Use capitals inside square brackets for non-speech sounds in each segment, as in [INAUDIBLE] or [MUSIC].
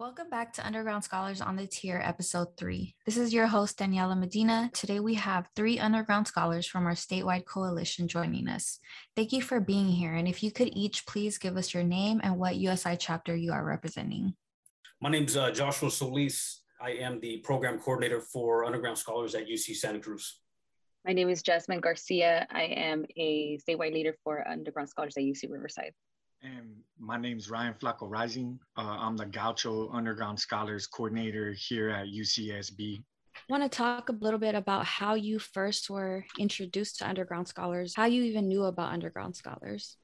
Welcome back to Underground Scholars on the Tier, episode three. This is your host, Daniela Medina. Today we have three underground scholars from our statewide coalition joining us. Thank you for being here. And if you could each please give us your name and what USI chapter you are representing. My name's uh, Joshua Solis. I am the program coordinator for Underground Scholars at UC Santa Cruz. My name is Jazmin Garcia. I am a statewide leader for Underground Scholars at UC Riverside. And my name is Ryan Flaco Rising. Uh, I'm the Gaucho Underground Scholars Coordinator here at UCSB. I want to talk a little bit about how you first were introduced to underground scholars, how you even knew about underground scholars.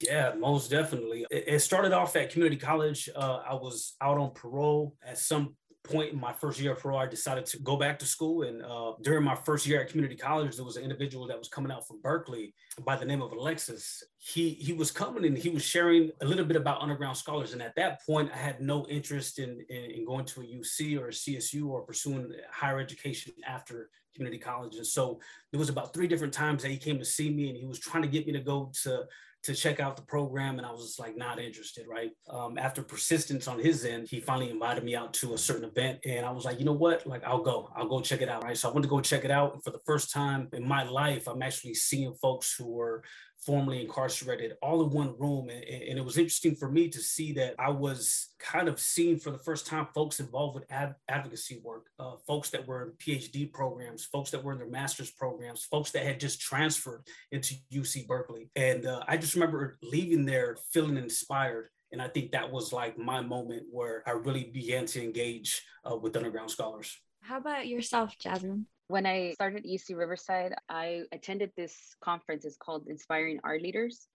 Yeah, most definitely. It, it started off at community college. Uh, I was out on parole at some point in my first year of parole. I decided to go back to school. And uh, during my first year at community college, there was an individual that was coming out from Berkeley by the name of Alexis. He he was coming and he was sharing a little bit about underground scholars. And at that point, I had no interest in, in, in going to a UC or a CSU or pursuing higher education after community college. And so there was about three different times that he came to see me and he was trying to get me to go to to check out the program and I was just like not interested, right? Um, after persistence on his end, he finally invited me out to a certain event and I was like, you know what? Like I'll go, I'll go check it out, right? So I went to go check it out. And for the first time in my life, I'm actually seeing folks who were formerly incarcerated all in one room. And, and, it was interesting for me to see that I was kind of seeing for the first time folks involved with ad- advocacy work, uh, folks that were in PhD programs, folks that were in their master's programs, folks that had just transferred into UC Berkeley. And uh, I just remember leaving there feeling inspired. And I think that was like my moment where I really began to engage uh, with underground scholars. How about yourself, Jazmin? When I started UC Riverside, I attended this conference. It's called Inspiring Our Leaders.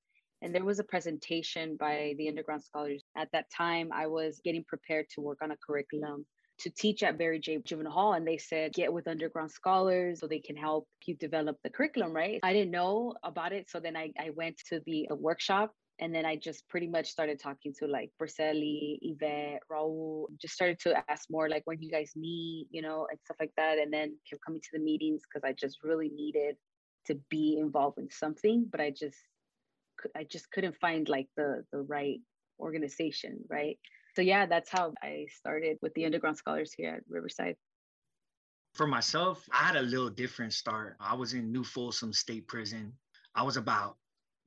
And there was a presentation by the underground scholars. At that time, I was getting prepared to work on a curriculum to teach at Barry J. Juvenile Hall. And they said, get with underground scholars so they can help you develop the curriculum, right? I didn't know about it. So then I, I went to the, the workshop and then I just pretty much started talking to like Briselli, Yvette, Raul, just started to ask more like when you guys meet, you know, and stuff like that. And then kept coming to the meetings because I just really needed to be involved in something, but I just I just couldn't find like the the right organization, right? So yeah, that's how I started with the underground scholars here at Riverside. For myself, I had a little different start. I was in New Folsom State Prison. I was about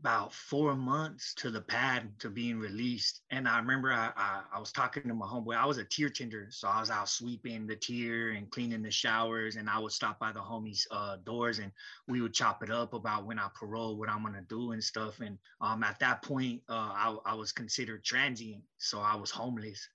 about four months to the pad to being released. And I remember I, I, I, was talking to my homeboy. I was a tier tender. So I was out sweeping the tier and cleaning the showers. And I would stop by the homies' uh, doors and we would chop it up about when I parole, what I'm going to do and stuff. And um, at that point, uh, I, I was considered transient. So I was homeless.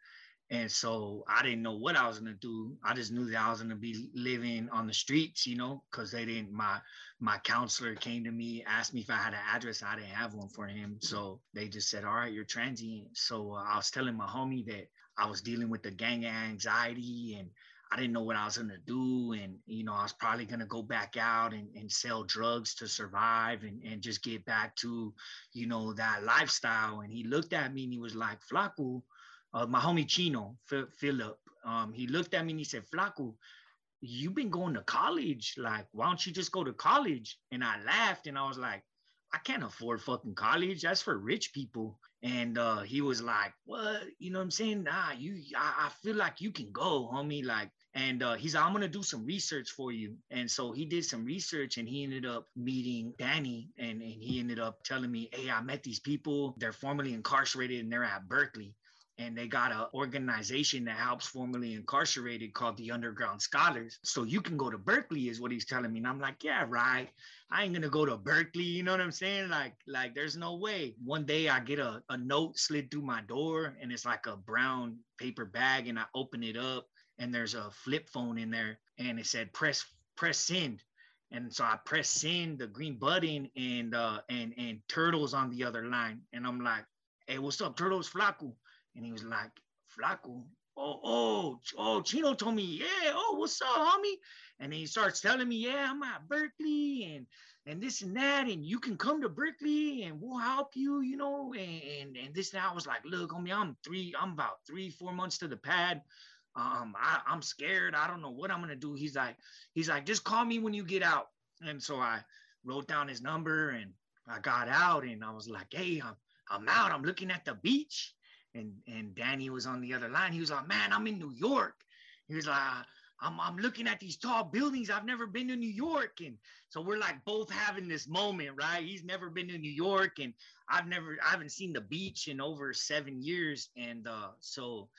And so I didn't know what I was gonna do. I just knew that I was gonna be living on the streets, you know, because they didn't. My my counselor came to me, asked me if I had an address. I didn't have one for him, so they just said, "All right, you're transient." So uh, I was telling my homie that I was dealing with the gang anxiety and I didn't know what I was gonna do, and you know, I was probably gonna go back out and, and sell drugs to survive and, and just get back to, you know, that lifestyle. And he looked at me and he was like, Flaco, uh, my homie Chino, Philip, um, he looked at me and he said, Flaco, you've been going to college. Like, why don't you just go to college? And I laughed and I was like, I can't afford fucking college. That's for rich people. And uh, he was like, what? You know what I'm saying? Nah, you, I, I feel like you can go, homie. Like, and uh, he's like, I'm gonna do some research for you. And so he did some research and he ended up meeting Danny and, and he ended up telling me, Hey, I met these people. They're formerly incarcerated and they're at Berkeley and they got an organization that helps formerly incarcerated called the Underground Scholars. So you can go to Berkeley, is what he's telling me. And I'm like, yeah, right. I ain't gonna go to Berkeley. You know what I'm saying? Like, like there's no way. One day I get a, a note slid through my door and it's like a brown paper bag, and I open it up and there's a flip phone in there and it said press press send. And so I press send the green button and uh and and turtles on the other line. And I'm like, hey, what's up, Turtles Flaco? And he was like, Flaco. Oh, oh, oh, Chino told me, yeah, oh, what's up, homie? And he starts telling me, yeah, I'm at Berkeley and and this and that, and you can come to Berkeley and we'll help you, you know, and and, and this and that. I was like, look, homie, I'm three, I'm about three, four months to the pad. Um, I, I'm scared. I don't know what I'm gonna do. He's like, he's like, just call me when you get out. And so I wrote down his number and I got out and I was like, hey, I'm I'm out. I'm looking at the beach. And and Danny was on the other line. He was like, man, I'm in New York. He was like, I'm, I'm looking at these tall buildings. I've never been to New York. And so we're like both having this moment, right? He's never been to New York and I've never, I haven't seen the beach in over seven years. And uh, so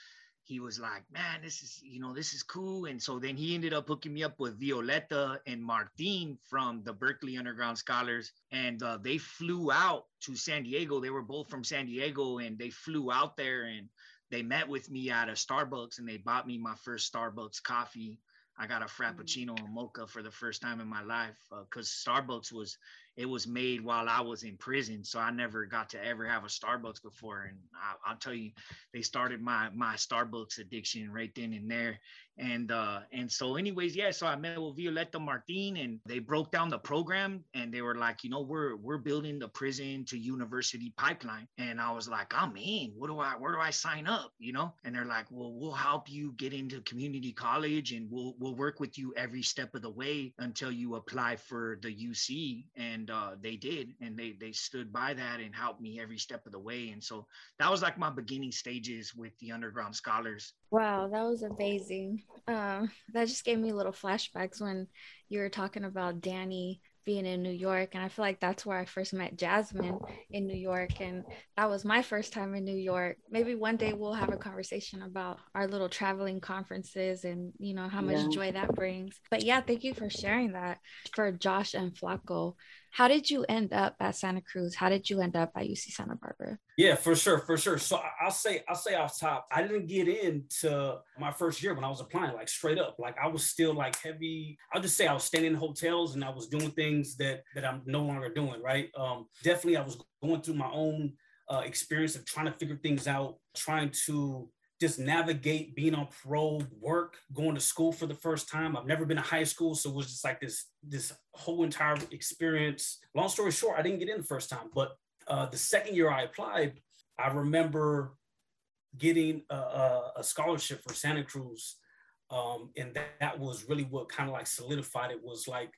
he was like, man, this is, you know, this is cool. And so then he ended up hooking me up with Violeta and Martin from the Berkeley Underground Scholars. And uh, they flew out to San Diego. They were both from San Diego and they flew out there and they met with me at a Starbucks and they bought me my first Starbucks coffee. I got a Frappuccino and mocha for the first time in my life because uh, Starbucks was it was made while I was in prison, so I never got to ever have a Starbucks before. And I, will tell you, they started my my Starbucks addiction right then and there. And uh, and so, anyways, yeah. So I met with Violeta Martin, and they broke down the program, and they were like, you know, we're we're building the prison to university pipeline. And I was like, I'm in. What do I? Where do I sign up? You know? And they're like, well, we'll help you get into community college, and we'll we'll work with you every step of the way until you apply for the UC. And uh, they did, and they they stood by that and helped me every step of the way. And so that was like my beginning stages with the underground scholars. Wow, that was amazing. Um, that just gave me little flashbacks when you were talking about Danny being in New York. And I feel like that's where I first met Jazmin in New York. And that was my first time in New York. Maybe one day we'll have a conversation about our little traveling conferences and, you know, how much yeah. joy that brings. But yeah, thank you for sharing that for Josh and Flaco. How did you end up at Santa Cruz? How did you end up at UC Santa Barbara? Yeah, for sure, for sure. So I'll say, I'll say off top, I didn't get into my first year when I was applying, like straight up. Like I was still like heavy. I'll just say I was staying in hotels and I was doing things that that I'm no longer doing. Right. Um, definitely, I was going through my own uh, experience of trying to figure things out, trying to just navigate being on parole, work, going to school for the first time. I've never been to high school, so it was just like this this whole entire experience. Long story short, I didn't get in the first time, but uh, the second year I applied, I remember getting a, a, a scholarship for Santa Cruz, um, and that, that was really what kind of like solidified it. Was like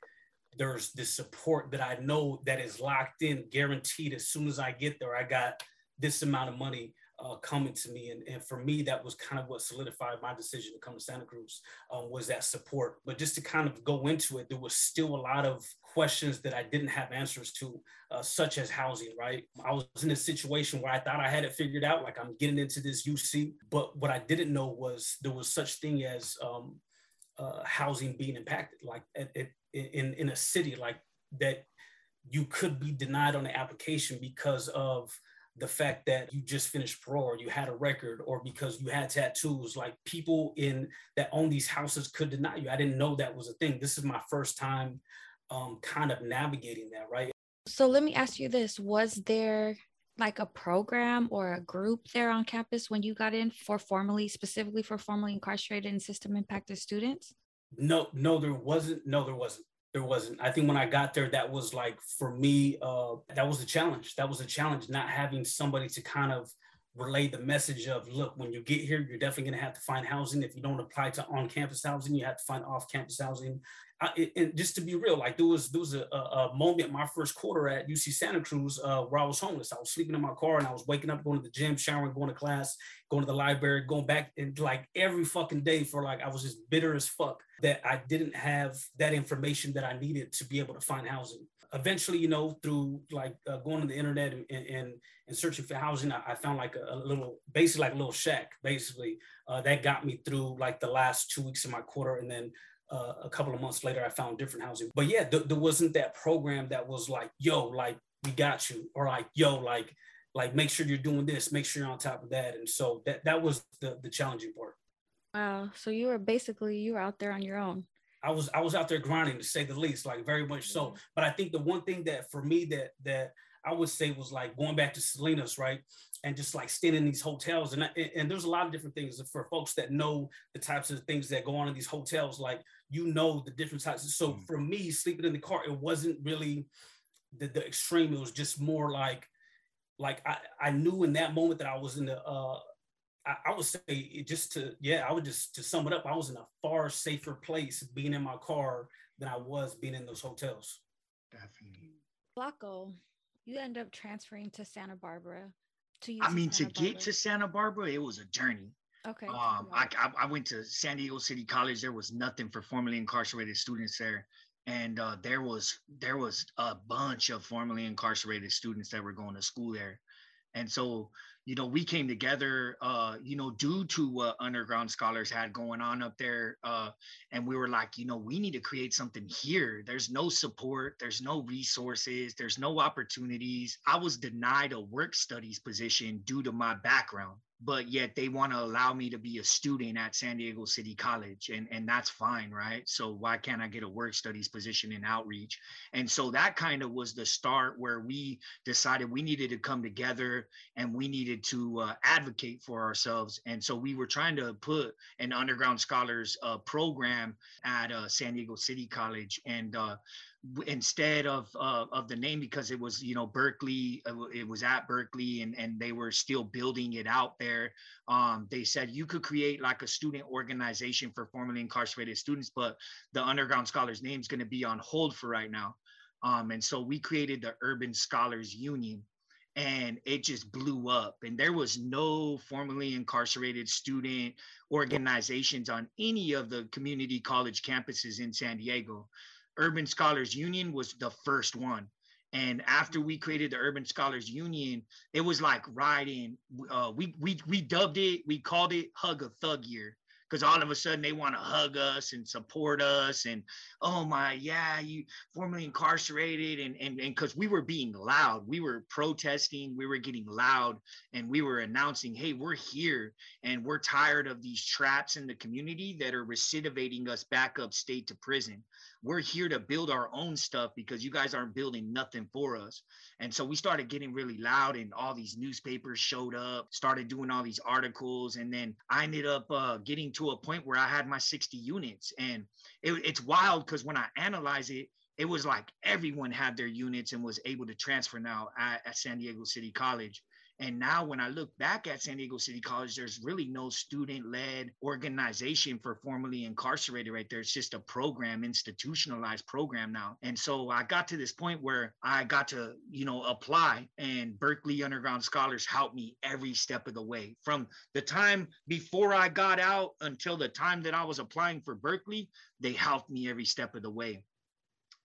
there's this support that I know that is locked in, guaranteed. As soon as I get there, I got this amount of money uh, coming to me. And, and for me, that was kind of what solidified my decision to come to Santa Cruz um, was that support. But just to kind of go into it, there was still a lot of questions that I didn't have answers to, uh, such as housing, right? I was in a situation where I thought I had it figured out, like I'm getting into this UC, but what I didn't know was there was such thing as um, uh, housing being impacted, like at, at, in, in a city like that you could be denied on the application because of the fact that you just finished parole or you had a record or because you had tattoos. Like people in that own these houses could deny you. I didn't know that was a thing. This is my first time um, kind of navigating that right? So let me ask you this. Was there like a program or a group there on campus when you got in for formally specifically for formally incarcerated and system impacted students? No no there wasn't. No there wasn't there wasn't. I think when I got there, that was like for me, uh, that was a challenge. That was a challenge, not having somebody to kind of relay the message of look when you get here you're definitely going to have to find housing if you don't apply to on-campus housing you have to find off-campus housing I, and just to be real like there was there was a, a, moment my first quarter at uc santa cruz uh, where i was homeless i was sleeping in my car and i was waking up going to the gym showering going to class going to the library going back and like every fucking day for like i was just bitter as fuck that i didn't have that information that i needed to be able to find housing eventually, you know, through like uh, going on the internet and, and, and searching for housing, I, I found like a, a, little, basically like a little shack, basically uh, that got me through like the last two weeks of my quarter. And then uh, a couple of months later, I found different housing. But yeah, th- there wasn't that program that was like, yo, like we got you, or like, yo, like, like make sure you're doing this, make sure you're on top of that. And so that that was the the challenging part. Wow. So you were basically you were out there on your own. I was I was out there grinding to say the least, like very much so. But I think the one thing that for me that that I would say was like going back to Salinas, right? And just like staying in these hotels. And, and, and there's a lot of different things for folks that know the types of things that go on in these hotels, like you know the different types. So Mm. for me, sleeping in the car, it wasn't really the, the extreme. It was just more like like I, I knew in that moment that I was in the uh I, I would say it just to yeah, I would just to sum it up, I was in a far safer place being in my car than I was being in those hotels. Definitely. Flaco, you end up transferring to Santa Barbara. To I UC mean, to Santa get to Santa Barbara, it was a journey. Okay. Um, I. I went to San Diego City College. There was nothing for formerly incarcerated students there, and uh, there was there was a bunch of formerly incarcerated students that were going to school there, and so you know we came together, uh, you know, due to what underground scholars had going on up there, uh, and we were like, you know, we need to create something here. There's no support, there's no resources, there's no opportunities. I was denied a work studies position due to my background but yet they want to allow me to be a student at San Diego City College and and that's fine right so why can't I get a work studies position in outreach and so that kind of was the start where we decided we needed to come together and we needed to uh, advocate for ourselves. And so we were trying to put an underground scholars uh, program at uh, San Diego City College. And uh, instead of uh, of the name because it was you know Berkeley uh, it was at Berkeley and and they were still building it out there um, they said you could create like a student organization for formerly incarcerated students but the underground scholars name is going to be on hold for right now. Um, and so we created the urban scholars union and it just blew up and there was no formerly incarcerated student organizations on any of the community college campuses in san diego Urban Scholars Union was the first one. And after we created the Urban Scholars Union, it was like riding. Uh, we we we dubbed it. We called it Hug a Thug Year because all of a sudden they want to hug us and support us and oh my yeah you formerly incarcerated and and and because we were being loud we were protesting we were getting loud and we were announcing hey we're here and we're tired of these traps in the community that are recidivating us back up state to prison we're here to build our own stuff because you guys aren't building nothing for us. And so we started getting really loud, and all these newspapers showed up, started doing all these articles. And then I ended up uh, getting to a point where I had my 60 units. And it, it's wild because when I analyze it, it was like everyone had their units and was able to transfer now at, at San Diego City College. And now, when I look back at San Diego City College, there's really no student led organization for formerly incarcerated right there. It's just a program, institutionalized program now. And so I got to this point where I got to, you know, apply, and Berkeley Underground Scholars helped me every step of the way from the time before I got out until the time that I was applying for Berkeley. They helped me every step of the way.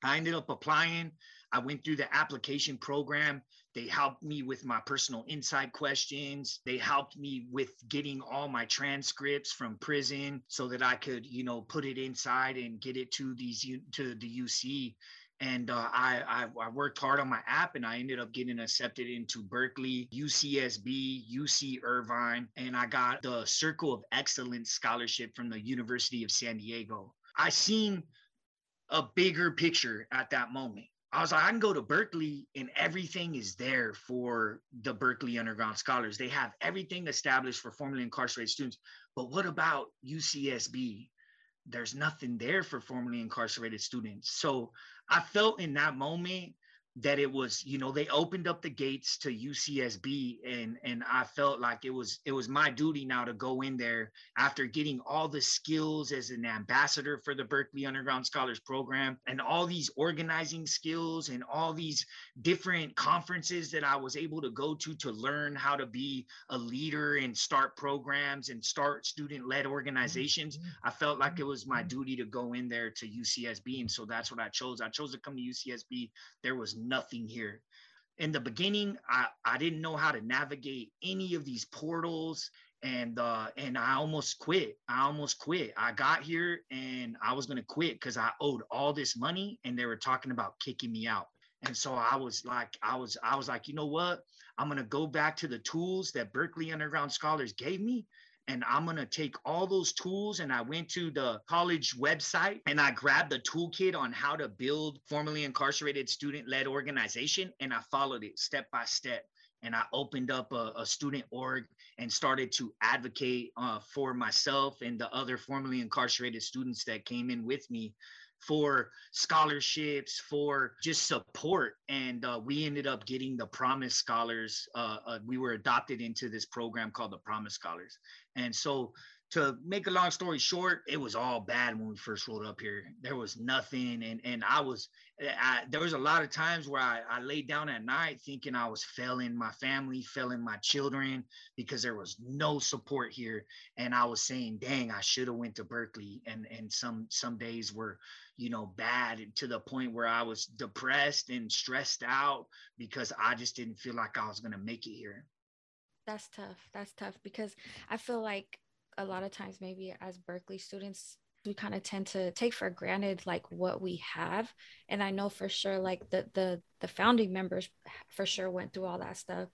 I ended up applying. I went through the application program. They helped me with my personal insight questions. They helped me with getting all my transcripts from prison so that I could, you know, put it inside and get it to these to the UC. And uh, I, I I worked hard on my app, and I ended up getting accepted into Berkeley, UCSB, UC Irvine, and I got the Circle of Excellence scholarship from the University of San Diego. I seen a bigger picture at that moment. I was like, I can go to Berkeley and everything is there for the Berkeley Underground Scholars. They have everything established for formerly incarcerated students. But what about UCSB? There's nothing there for formerly incarcerated students. So I felt in that moment that it was you know they opened up the gates to UCSB and and I felt like it was it was my duty now to go in there after getting all the skills as an ambassador for the Berkeley Underground Scholars Program and all these organizing skills and all these different conferences that I was able to go to to learn how to be a leader and start programs and start student led organizations mm-hmm. I felt like it mm-hmm. was my duty to go in there to UCSB and so that's what I chose. I chose to come to UCSB there was nothing here. In the beginning, I, I didn't know how to navigate any of these portals and uh and I almost quit. I almost quit. I got here and I was gonna quit because I owed all this money and they were talking about kicking me out. And so I was like, I was, I was like, you know what? I'm gonna go back to the tools that Berkeley Underground Scholars gave me and I'm going to take all those tools. And I went to the college website and I grabbed the toolkit on how to build formerly incarcerated student led organization. And I followed it step by step. And I opened up a, a student org and started to advocate uh, for myself and the other formerly incarcerated students that came in with me for scholarships, for just support. And uh, we ended up getting the Promise Scholars. Uh, uh, we were adopted into this program called the Promise Scholars. And so, to make a long story short, it was all bad when we first rolled up here. There was nothing, and and I was, I, there was a lot of times where I, I laid down at night thinking I was failing my family, failing my children because there was no support here, and I was saying, "Dang, I should have went to Berkeley." And and some some days were you know, bad to the point where I was depressed and stressed out because I just didn't feel like I was to make it here. That's tough. That's tough because I feel like a lot of times, maybe as Berkeley students, we kind of tend to take for granted like what we have and i know for sure like the the the founding members for sure went through all that stuff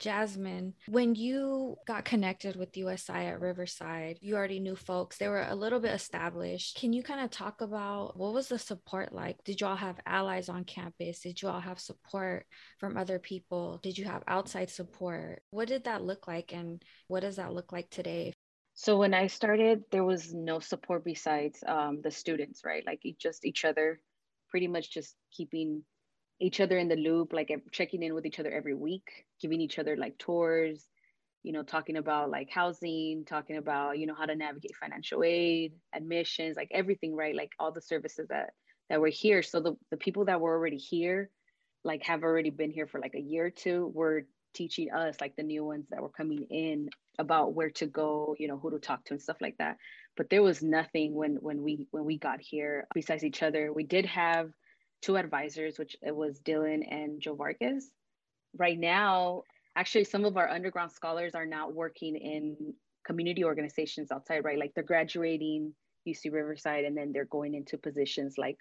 Jazmin, when you got connected with USI at Riverside, you already knew folks. They were a little bit established. Can you kind of talk about what was the support like? Did you all have allies on campus? Did you all have support from other people? Did you have outside support? What did that look like and what does that look like today? So when I started, there was no support besides um, the students, right? Like just each other, pretty much just keeping each other in the loop, like checking in with each other every week, giving each other like tours, you know, talking about like housing, talking about, you know, how to navigate financial aid, admissions, like everything, right? Like all the services that that were here. So the, the people that were already here, like have already been here for like a year or two, were teaching us, like the new ones that were coming in about where to go, you know, who to talk to and stuff like that. But there was nothing when when we when we got here besides each other. We did have two advisors, which it was Dylan and Joe Vargas. Right now, actually, some of our underground scholars are now working in community organizations outside, right? Like they're graduating UC Riverside and then they're going into positions like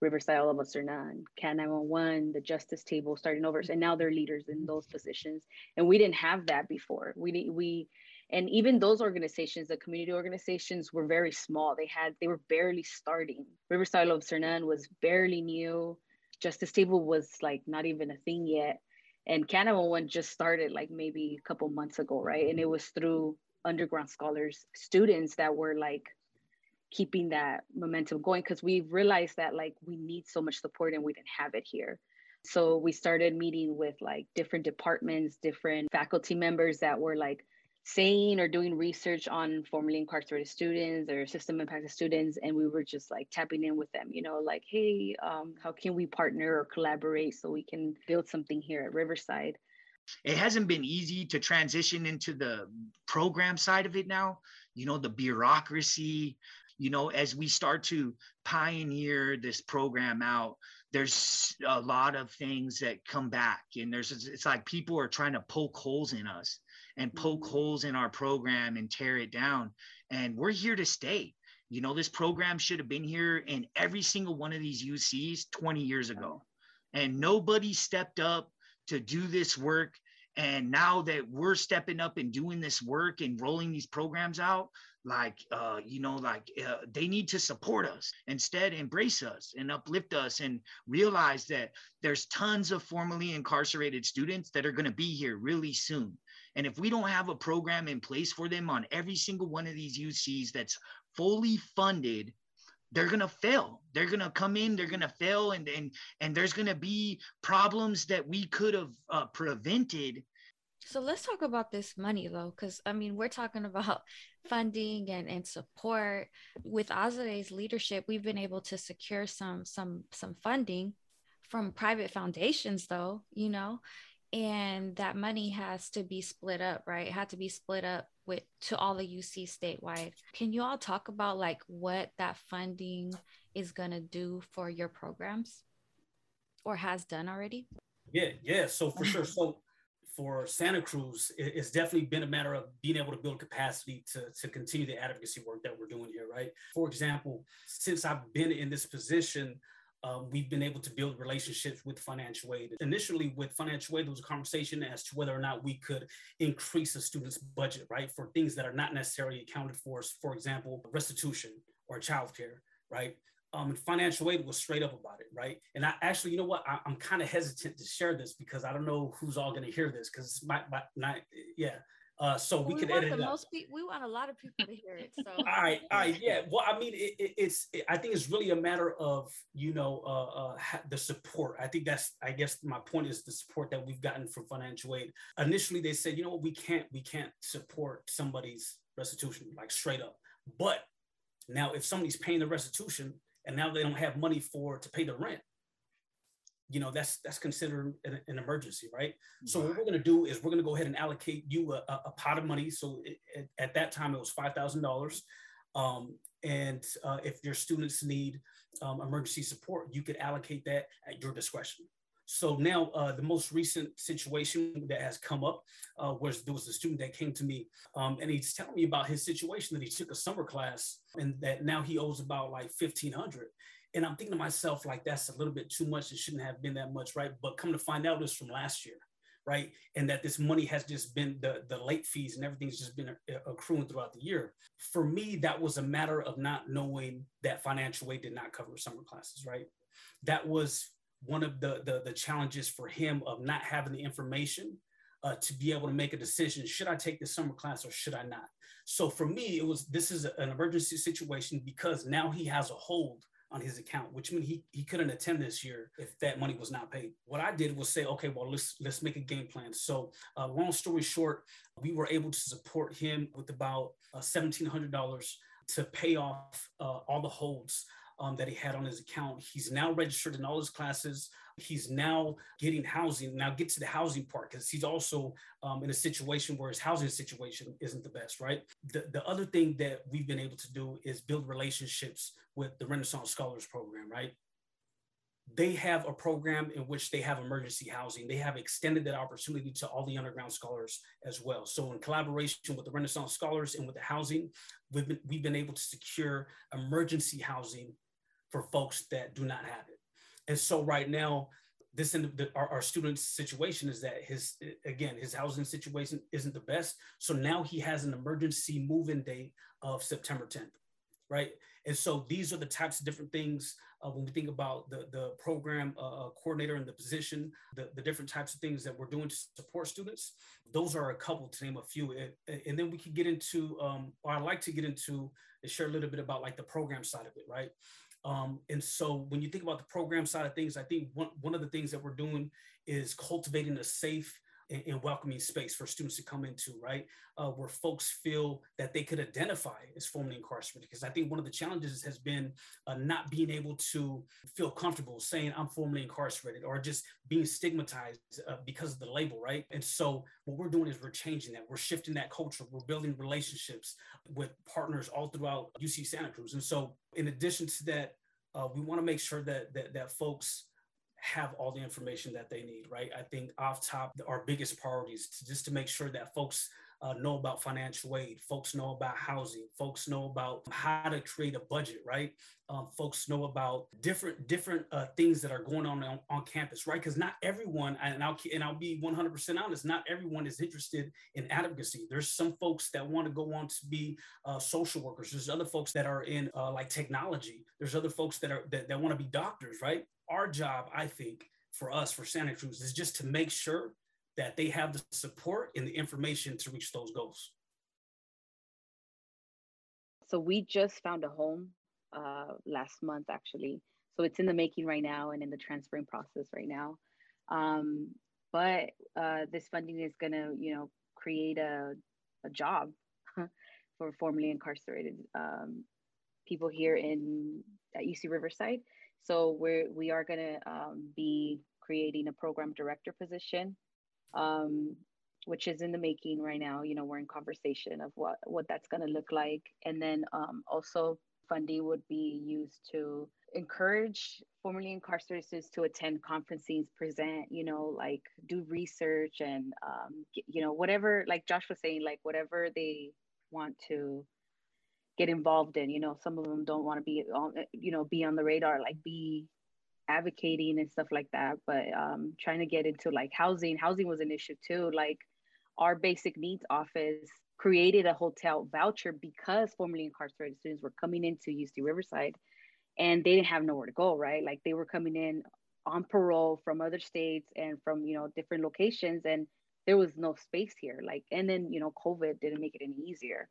Riverside All of Us or None, CAN 911, the Justice Table, starting over, and now they're leaders in those positions. And we didn't have that before. We we and even those organizations the community organizations were very small. They had they were barely starting. Riverside of cernan was barely new. Justice table was like not even a thing yet. And canada one just started like maybe a couple months ago right? And it was through underground scholars students that were like keeping that momentum going because we realized that like we need so much support and we didn't have it here. So we started meeting with like different departments different faculty members that were like saying or doing research on formerly incarcerated students or system impacted students and we were just like tapping in with them you know like hey um, how can we partner or collaborate so we can build something here at riverside? It hasn't been easy to transition into the program side of it now you know the bureaucracy you know as we start to pioneer this program out there's a lot of things that come back and there's it's like people are trying to poke holes in us and poke mm-hmm. holes in our program and tear it down. And we're here to stay. You know, this program should have been here in every single one of these UCs 20 years ago. And nobody stepped up to do this work. And now that we're stepping up and doing this work and rolling these programs out, like uh, you know like uh, they need to support us instead embrace us and uplift us and realize that there's tons of formerly incarcerated students that are going to be here really soon and if we don't have a program in place for them on every single one of these UCs that's fully funded, they're gonna fail. They're gonna come in, they're gonna fail, and and and there's gonna be problems that we could have uh, prevented. So let's talk about this money though, because I mean we're talking about [LAUGHS] funding and, and support. With Azadeh's leadership, we've been able to secure some some some funding from private foundations though, you know, and that money has to be split up right? It had to be split up with to all the uc statewide. Can you all talk about like what that funding is going to do for your programs or has done already? Yeah yeah so for sure. [LAUGHS] So for santa cruz it's definitely been a matter of being able to build capacity to, to continue the advocacy work that we're doing here right? For example since i've been in this position um, we've been able to build relationships with financial aid. Initially, with financial aid, there was a conversation as to whether or not we could increase a student's budget, right, for things that are not necessarily accounted for, for example, restitution or childcare, right? Um, and financial aid was straight up about it, right? And I actually, you know what, I, am kind of hesitant to share this because I don't know who's all going to hear this because my, my, yeah. Uh, so well, we, we want edit the it most pe- we want a lot of people to hear it. So all right, all right, yeah. [LAUGHS] Well, I mean, it, it, it's. It, I think it's really a matter of you know uh, uh, the support. I think that's. I guess my point is the support that we've gotten from financial aid. Initially, they said, you know we can't we can't support somebody's restitution like straight up. But now, if somebody's paying the restitution and now they don't have money for to pay the rent, you know that's that's considered an, an emergency right? So what we're going to do is we're going to go ahead and allocate you a, a pot of money. So it, it, at that time it was $5000 um, and uh, if your students need um, emergency support you could allocate that at your discretion. So now uh, the most recent situation that has come up uh, was there was a student that came to me um, and he's telling me about his situation that he took a summer class and that now he owes about like 1500 and I'm thinking to myself, like, that's a little bit too much. It shouldn't have been that much, right? But come to find out, it's from last year, right? And that this money has just been the, the late fees and everything's just been accruing throughout the year. For me, that was a matter of not knowing that financial aid did not cover summer classes, right? That was one of the, the, the challenges for him of not having the information uh, to be able to make a decision should i take the summer class or should i not so for me it was this is an emergency situation because now he has a hold on his account, which means he, he couldn't attend this year if that money was not paid. What I did was say, okay, well, let's let's make a game plan. So, uh, long story short, we were able to support him with about uh, $1,700 to pay off uh, all the holds um, that he had on his account. He's now registered in all his classes. He's now getting housing. Now get to the housing part because he's also um, in a situation where his housing situation isn't the best, right? The, the other thing that we've been able to do is build relationships with the Renaissance Scholars Program, right? They have a program in which they have emergency housing. They have extended that opportunity to all the underground scholars as well. So, in collaboration with the Renaissance Scholars and with the housing, we've been, we've been able to secure emergency housing for folks that do not have it. And so right now, this in the, our, our student's situation is that his again his housing situation isn't the best. So now he has an emergency move-in date of September 10th, right? And so these are the types of different things uh, when we think about the, the program uh, uh coordinator and the position, the, the different types of things that we're doing to support students. Those are a couple to name a few. And, and then we can get into, um, or I'd like to get into and share a little bit about like the program side of it, right? Um, and so when you think about the program side of things, I think one, one of the things that we're doing is cultivating a safe and, and welcoming space for students to come into, right? Uh, where folks feel that they could identify as formerly incarcerated. Because I think one of the challenges has been uh, not being able to feel comfortable saying I'm formerly incarcerated or just being stigmatized uh, because of the label, right? And so what we're doing is we're changing that. We're shifting that culture. We're building relationships with partners all throughout UC Santa Cruz. And so in addition to that, uh, we want to make sure that, that that folks have all the information that they need, right? I think off top, our biggest priorities to just to make sure that folks uh, know about financial aid, folks know about housing, folks know about how to create a budget, right? Um, folks know about different different uh, things that are going on, on on, campus, right? Because not everyone, and I'll and I'll be 100% honest, not everyone is interested in advocacy. There's some folks that want to go on to be uh, social workers. There's other folks that are in uh, like technology. There's other folks that are that, that want to be doctors, right? Our job, I think, for us for Santa Cruz is just to make sure that they have the support and the information to reach those goals. So we just found a home uh, last month, actually. So it's in the making right now and in the transferring process right now. Um, but uh, this funding is going to, you know, create a, a job [LAUGHS] for formerly incarcerated um, people here in at UC Riverside. So we're we are going to um, be creating a program director position um, which is in the making right now. You know, we're in conversation of what what that's going to look like, and then um, also funding would be used to encourage formerly incarcerated to attend conferences, present, you know, like do research and um, you know whatever. Like Josh was saying, like whatever they want to get involved in. You know, some of them don't want to be on, you know, be on the radar, like be advocating and stuff like that, but um, trying to get into like housing. Housing was an issue too. Like our basic needs office created a hotel voucher because formerly incarcerated students were coming into UC Riverside and they didn't have nowhere to go, right? Like they were coming in on parole from other states and from, you know, different locations and there was no space here. Like, and then, you know, COVID didn't make it any easier.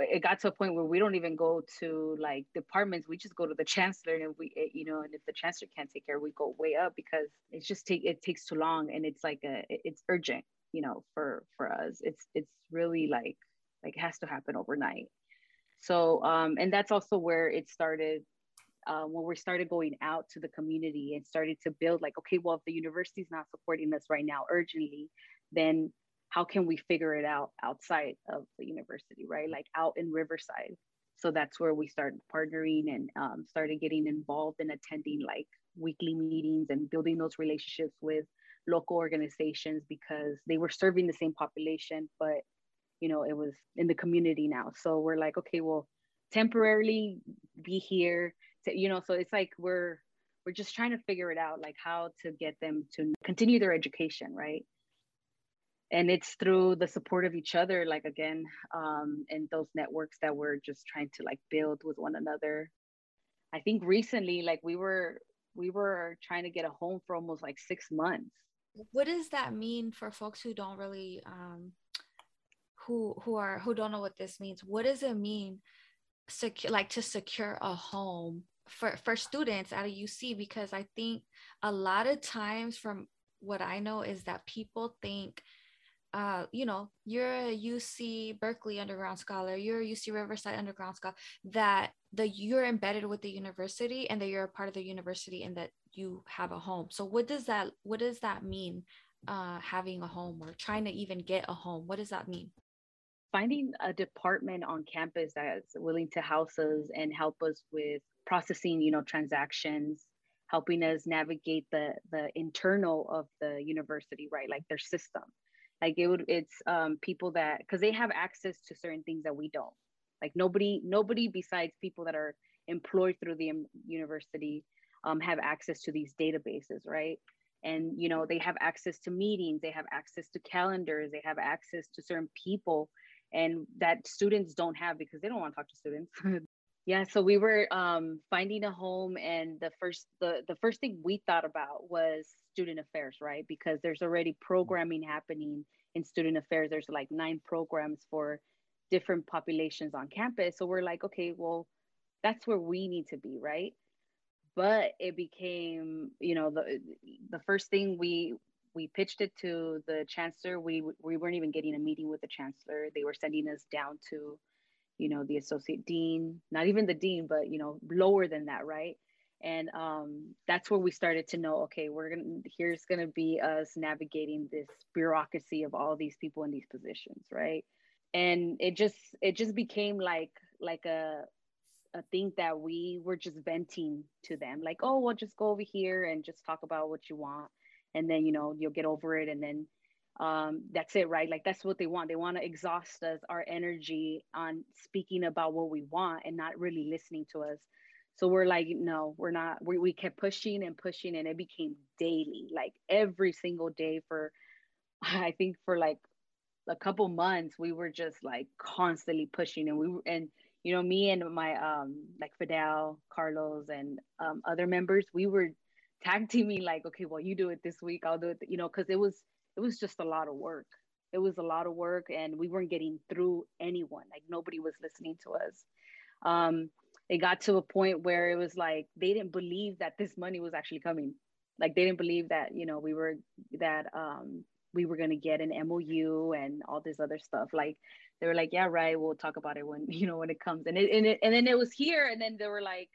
It got to a point where we don't even go to like departments. We just go to the chancellor, and we, eh, you know, and if the chancellor can't take care, we go way up because it's just take it takes too long, and it's like a it's urgent you know for for us it's it's really like like it has to happen overnight so um and that's also where it started uh, when we started going out to the community and started to build like okay well if the university is not supporting us right now urgently then how can we figure it out outside of the university right like out in riverside so that's where we started partnering and um, started getting involved in attending like weekly meetings and building those relationships with local organizations because they were serving the same population, but you know, it was in the community now. So we're like, okay, well, temporarily be here. To, you know, so it's like we're we're just trying to figure it out, like how to get them to continue their education, right? And it's through the support of each other, like again, um, and those networks that we're just trying to like build with one another. I think recently, like we were we were trying to get a home for almost like six months. What does that mean for folks who don't really um who who are who don't know what this means? What does it mean secure like to secure a home for for students at a UC because I think a lot of times from what I know is that people think uh, you know, you're a UC Berkeley underground scholar, you're a UC Riverside underground scholar, that the you're embedded with the university and that you're a part of the university and that you have a home. So what does that what does that mean? Uh, having a home or trying to even get a home. What does that mean? Finding a department on campus that's willing to house us and help us with processing, you know, transactions, helping us navigate the the internal of the university, right? Like their system like it would it's um people that because they have access to certain things that we don't. Like nobody nobody besides people that are employed through the university um, have access to these databases right? And you know they have access to meetings they have access to calendars they have access to certain people and that students don't have because they don't want to talk to students [LAUGHS] yeah so we were um, finding a home and the first the, the first thing we thought about was student affairs right? Because there's already programming happening in student affairs. There's like nine programs for different populations on campus. So we're like okay well that's where we need to be right? But it became you know the the first thing we we pitched it to the chancellor. We we weren't even getting a meeting with the chancellor. They were sending us down to you know the associate dean not even the dean but you know lower than that right? And um, that's where we started to know okay we're gonna here's gonna be us navigating this bureaucracy of all these people in these positions right? And it just it just became like like a a thing that we were just venting to them like oh well just go over here and just talk about what you want and then you know you'll get over it and then um, that's it, right? Like that's what they want. They want to exhaust us, our energy on speaking about what we want and not really listening to us. So we're like, no, we're not. We, we kept pushing and pushing, and it became daily, like every single day for, [LAUGHS] I think for like a couple months, we were just like constantly pushing, and we were, and you know, me and my um like Fidel, Carlos, and um, other members, we were tag teaming like, okay, well, you do it this week, I'll do it, you know, because it was it was just a lot of work. It was a lot of work, and we weren't getting through anyone. Like nobody was listening to us. Um, it got to a point where it was like they didn't believe that this money was actually coming. Like they didn't believe that you know we were that um, we were gonna get an MOU and all this other stuff. Like they were like, yeah, right, we'll talk about it when [LAUGHS] you know when it comes. And it and, it, and then it was here, and then they were like,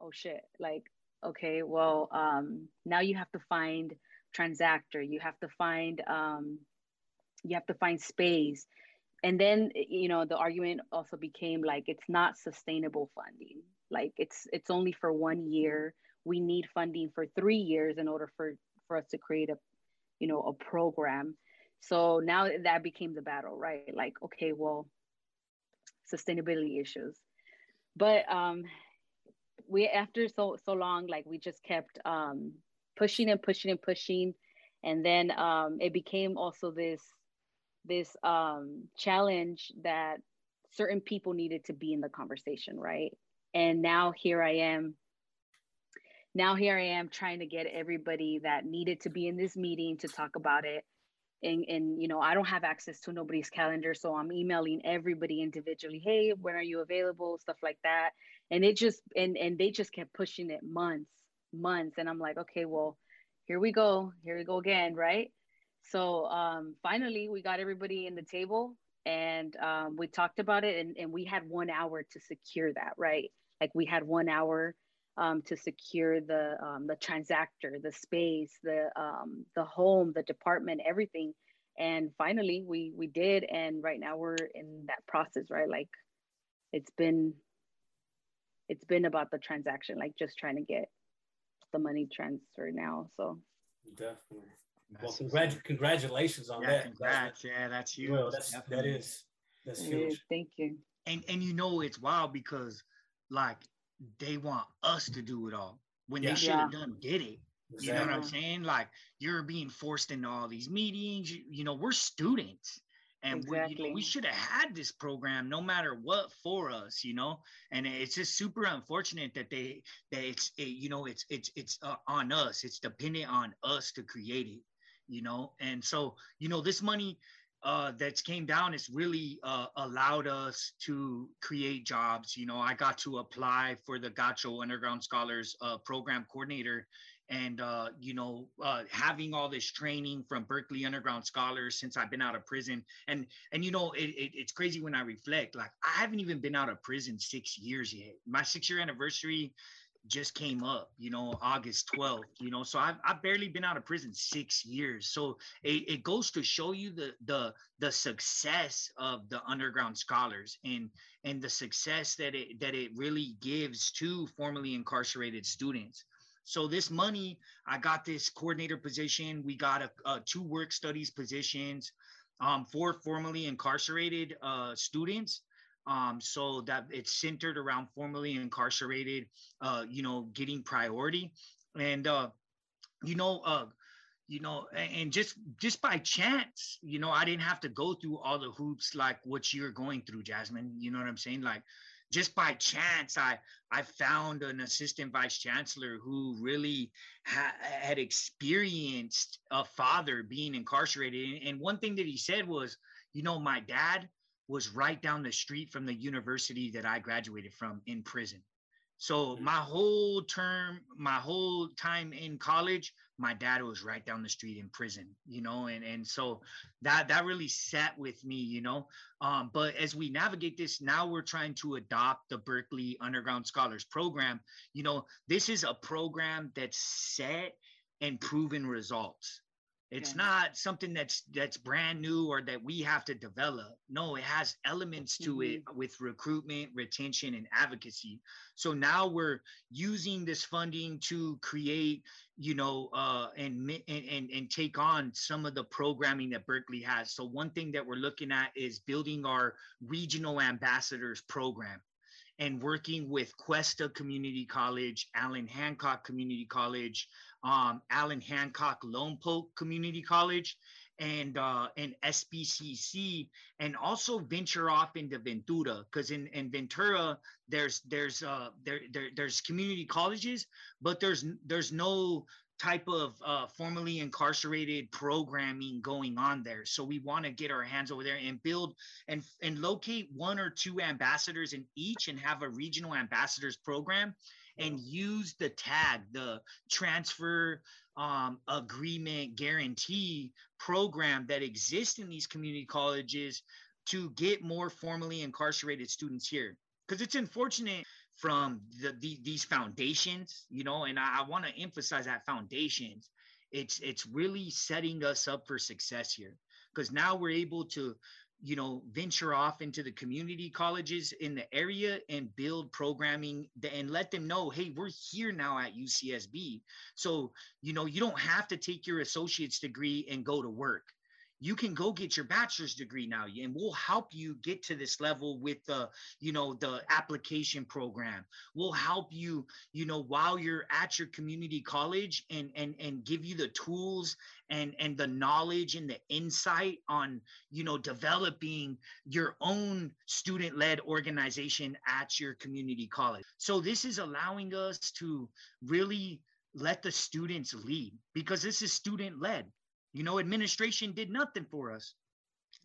oh shit, like okay, well um, now you have to find transactor. You have to find um, you have to find space. And then you know the argument also became like it's not sustainable funding. Like it's it's only for one year. We need funding for three years in order for for us to create a you know a program. So now that became the battle right? Like okay well sustainability issues. But um we after so so long, like we just kept um, pushing and pushing and pushing, and then um, it became also this this um, challenge that certain people needed to be in the conversation, right? And now here I am. Now here I am trying to get everybody that needed to be in this meeting to talk about it. And, and you know, I don't have access to nobody's calendar, so I'm emailing everybody individually. Hey, when are you available? Stuff like that. And it just and and they just kept pushing it months, months. And I'm like, okay, well, here we go, here we go again, right? So um, finally, we got everybody in the table and um, we talked about it, and, and we had one hour to secure that, right? Like we had one hour um, to secure the um, the transactor, the space, the um, the home, the department, everything. And finally, we we did, and right now we're in that process, right? Like it's been it's been about the transaction, like just trying to get the money transfer now. So definitely. Well, congrat- congratulations on yeah, that. Congrats. Yeah, that's huge. Well, that's that Definitely. is that's it huge. is. thank you. and and you know it's wild because like they want us to do it all when Yeah. they should have done did it. You know what I'm saying? Like you're being forced into all these meetings. You, you know, we're students. And we, you know, we should have had this program no matter what for us, you know. And it's just super unfortunate that they that it's it, you know it's it's it's uh, on us. It's dependent on us to create it, you know. And so you know this money uh, that's came down has really uh, allowed us to create jobs. You know, I got to apply for the Gaucho Underground Scholars uh, Program Coordinator, and uh, you know, uh, having all this training from Berkeley Underground Scholars since I've been out of prison, and and you know, it, it, it's crazy when I reflect. Like I haven't even been out of prison six years yet. My six year anniversary just came up, you know, August 12th, you know, so I've, I've barely been out of prison six years. So it, it goes to show you the, the, the success of the underground scholars and, and the success that it, that it really gives to formerly incarcerated students. So this money, I got this coordinator position. We got a, a two work studies positions um, for formerly incarcerated uh, students um, so that it's centered around formerly incarcerated, uh, you know, getting priority, and uh, you know, uh, you know, and just just by chance, you know, I didn't have to go through all the hoops like what you're going through, Jazmin. You know what I'm saying? Like, just by chance, I I found an assistant vice chancellor who really ha- had experienced a father being incarcerated, and one thing that he said was, you know, my dad was right down the street from the university that I graduated from in prison. So mm-hmm. my whole term, my whole time in college, my dad was right down the street in prison, you know, and and so that that really sat with me, you know. Um, but as we navigate this, now we're trying to adopt the Berkeley Underground Scholars Program. You know, this is a program that's set and proven results. It's Okay. not something that's that's brand new or that we have to develop. No, it has elements to it with recruitment, retention, and advocacy. So now we're using this funding to create, you know, uh, and, and and and take on some of the programming that Berkeley has. So one thing that we're looking at is building our regional ambassadors program and working with Cuesta Community College, Allan Hancock Community College, um, Allan Hancock Lone Polk Community College, and uh, and SBCC, and also venture off into Ventura, because in, in Ventura there's there's uh, there, there there's community colleges, but there's there's no type of uh, formerly incarcerated programming going on there. So we want to get our hands over there and build and and locate one or two ambassadors in each and have a regional ambassadors program and use the tag the transfer um, agreement guarantee program that exists in these community colleges to get more formally incarcerated students here. Because it's unfortunate from the, the these foundations you know and i, I want to emphasize that foundations. It's it's really setting us up for success here. Because now we're able to you know venture off into the community colleges in the area and build programming and let them know hey we're here now at ucsb so you know you don't have to take your associate's degree and go to work you can go get your bachelor's degree now and we'll help you get to this level with the you know the application program. We'll help you you know while you're at your community college and and and give you the tools and and the knowledge and the insight on you know developing your own student led organization at your community college. So this is allowing us to really let the students lead because this is student led you know, administration did nothing for us.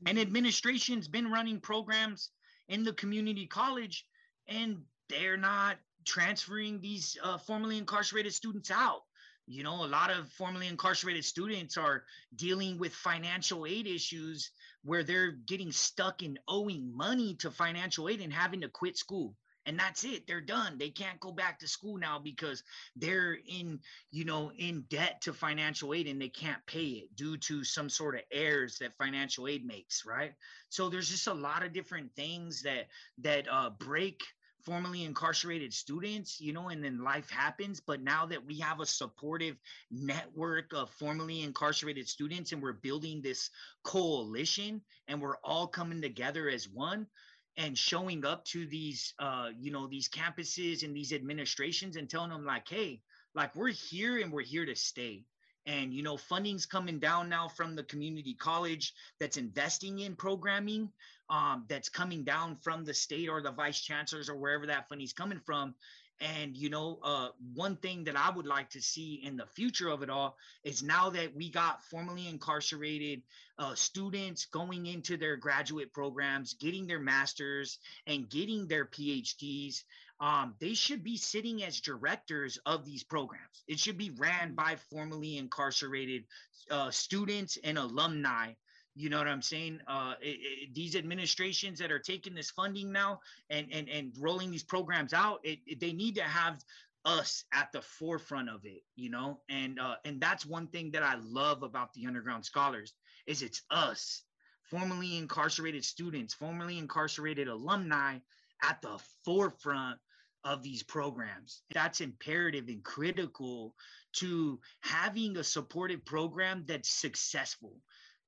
And administration's been running programs in the community college and they're not transferring these uh, formerly incarcerated students out. You know, a lot of formerly incarcerated students are dealing with financial aid issues where they're getting stuck in owing money to financial aid and having to quit school and that's it they're done they can't go back to school now because they're in you know in debt to financial aid and they can't pay it due to some sort of errors that financial aid makes right so there's just a lot of different things that that uh, break formerly incarcerated students, you know, and then life happens. But now that we have a supportive network of formerly incarcerated students and we're building this coalition and we're all coming together as one, and showing up to these uh you know these campuses and these administrations and telling them like hey like we're here and we're here to stay. And you know funding's coming down now from the community college that's investing in programming um, that's coming down from the state or the vice chancellors or wherever that funding's coming from and you know, uh, one thing that I would like to see in the future of it all is now that we got formerly incarcerated uh, students going into their graduate programs, getting their masters, and getting their PhDs. Um, they should be sitting as directors of these programs. It should be ran by formerly incarcerated uh, students and alumni you know what I'm saying? Uh, it, it, these administrations that are taking this funding now and and and rolling these programs out, it, they need to have us at the forefront of it, you know. And uh, and that's one thing that I love about the underground scholars is it's us, formerly incarcerated students, formerly incarcerated alumni, at the forefront of these programs. That's imperative and critical to having a supportive program that's successful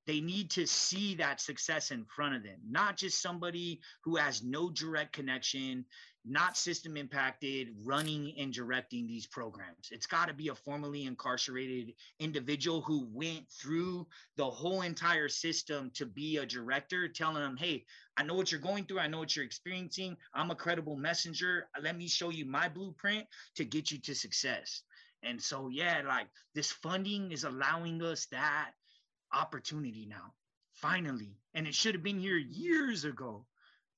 they need to see that success in front of them, not just somebody who has no direct connection, not system impacted, running and directing these programs. It's got to be a formerly incarcerated individual who went through the whole entire system to be a director, telling them, hey, I know what you're going through. I know what you're experiencing. I'm a credible messenger. Let me show you my blueprint to get you to success. And so, yeah, like this funding is allowing us that opportunity now, finally. And it should have been here years ago.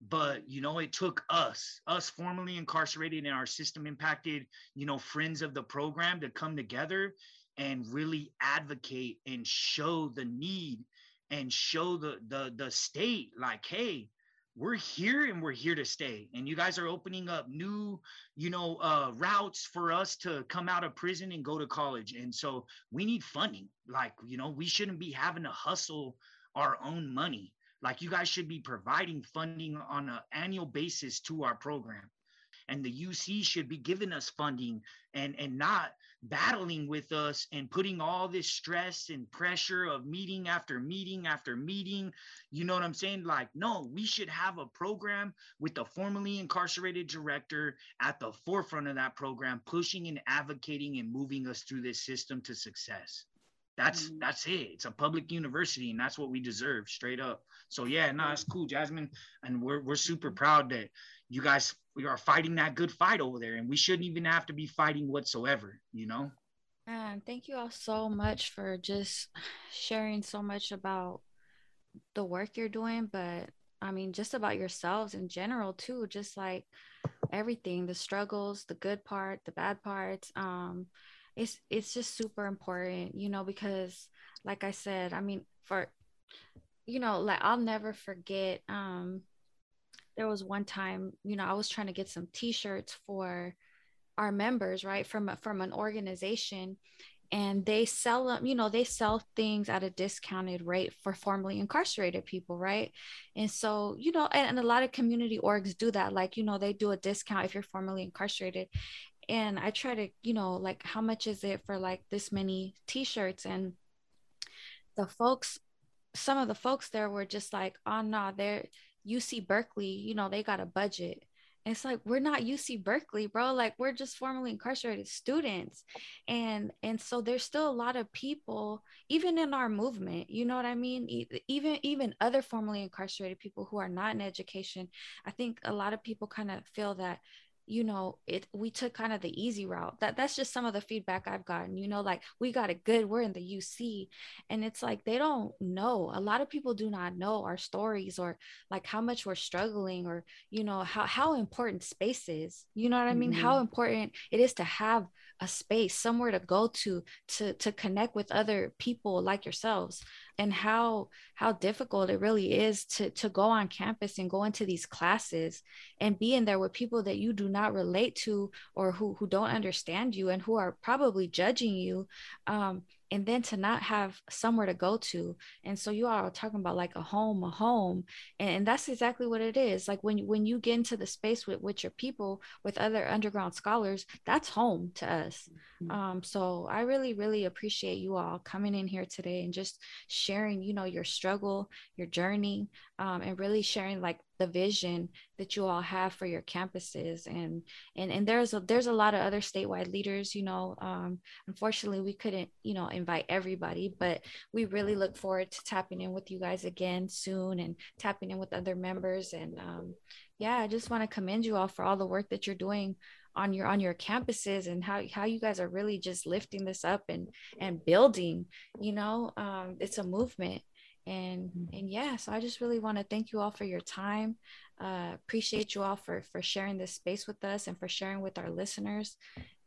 But, you know, it took us, us formerly incarcerated and our system impacted, you know, friends of the program to come together and really advocate and show the need and show the the the state like hey we're here and we're here to stay. And you guys are opening up new you know uh, routes for us to come out of prison and go to college. And so we need funding. Like you know we shouldn't be having to hustle our own money. Like you guys should be providing funding on an annual basis to our program. And the UC should be giving us funding and and not battling with us and putting all this stress and pressure of meeting after meeting after meeting. You know what I'm saying? Like, no, we should have a program with the formerly incarcerated director at the forefront of that program, pushing and advocating and moving us through this system to success. That's mm-hmm. that's it. It's a public university, and that's what we deserve, straight up. So yeah, no, it's cool, Jazmin, and we're we're super proud that you guys we are fighting that good fight over there and we shouldn't even have to be fighting whatsoever you know? And thank you all so much for just sharing so much about the work you're doing but i mean just about yourselves in general too just like everything the struggles the good part the bad parts um it's it's just super important you know because like i said i mean for you know like i'll never forget um there was one time, you know, I was trying to get some t-shirts for our members, right? From from an organization and they sell them, you know, they sell things at a discounted rate for formerly incarcerated people, right? And so, you know, and, and a lot of community orgs do that. Like, you know, they do a discount if you're formerly incarcerated. And I try to, you know, like how much is it for like this many t-shirts? And the folks some of the folks there were just like, oh no, they're UC Berkeley, you know, they got a budget. It's like we're not UC Berkeley, bro. Like we're just formerly incarcerated students. And and so there's still a lot of people, even in our movement, you know what I mean? Even even other formerly incarcerated people who are not in education. I think a lot of people kind of feel that you know it we took kind of the easy route. That that's just some of the feedback i've gotten you know like we got it good we're in the uc and it's like they don't know. A lot of people do not know our stories or like how much we're struggling or you know how how important space is you know what i mean? Mm-hmm. how important it is to have a space somewhere to go to to to connect with other people like yourselves and how how difficult it really is to to go on campus and go into these classes and be in there with people that you do not relate to or who who don't understand you and who are probably judging you um, and then to not have somewhere to go to. And so you are talking about like a home a home and, and, that's exactly what it is. Like when when you get into the space with with your people with other underground scholars that's home to us. Mm-hmm. um so i really really appreciate you all coming in here today and just sharing you know your struggle your journey um, and really sharing like the vision that you all have for your campuses. And and and there's a there's a lot of other statewide leaders you know um, unfortunately we couldn't you know invite everybody but we really look forward to tapping in with you guys again soon and tapping in with other members. And um, yeah i just want to commend you all for all the work that you're doing on your on your campuses and how how you guys are really just lifting this up and and building you know? Um, it's a movement and mm-hmm. and yeah so i just really want to thank you all for your time uh appreciate you all for for sharing this space with us and for sharing with our listeners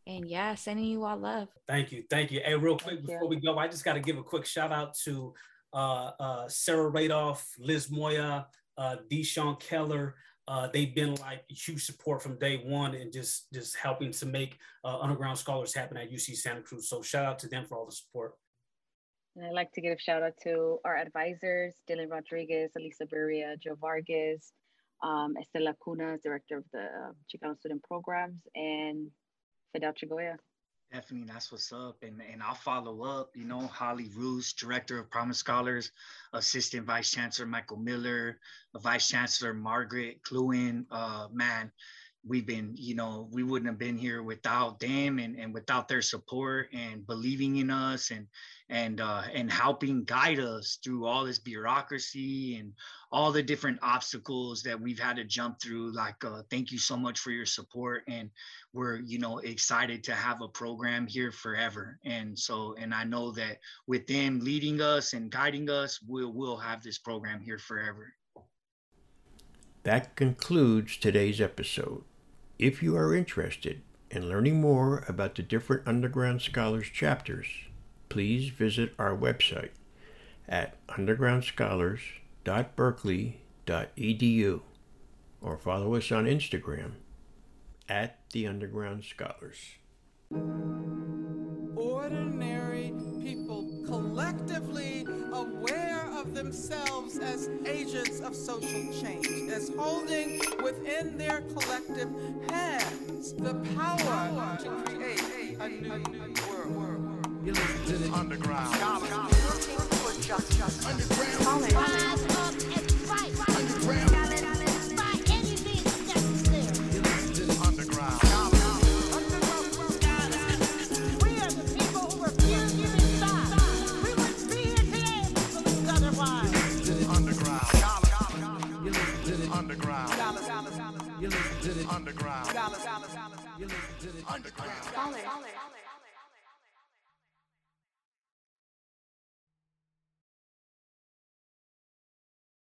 and yeah sending you all love thank you thank you hey real quick thank before you. we go i just got to give a quick shout out to uh uh sarah radoff liz moya uh deshaun keller uh, they've been like huge support from day one and just just helping to make uh, underground scholars happen at UC Santa Cruz. So shout out to them for all the support. And I'd like to give a shout out to our advisors, Dylan Rodriguez, Elisa Beria, Joe Vargas, um, Estela Cuna, director of the uh, Chicano Student Programs, and Fidel Chigoya. Definitely, that's what's up. And, and I'll follow up. You know, Holly Roos, Director of Promise Scholars, Assistant Vice Chancellor Michael Miller, Vice Chancellor Margaret Klawunn. Uh, man, we've been, you know, we wouldn't have been here without them and, and without their support and believing in us and and uh, and helping guide us through all this bureaucracy and all the different obstacles that we've had to jump through. Like, uh, thank you so much for your support, and we're you know excited to have a program here forever. And so, and I know that with them leading us and guiding us, we'll we'll have this program here forever. That concludes today's episode. If you are interested in learning more about the different Underground Scholars chapters, please visit our website at undergroundscholars.berkeley.edu or follow us on Instagram at the Underground Scholars. Ordinary people collectively of themselves as agents of social change, as holding within their collective hands the power to create a new world. You listen to the underground. Underground. underground. Underground. Underground.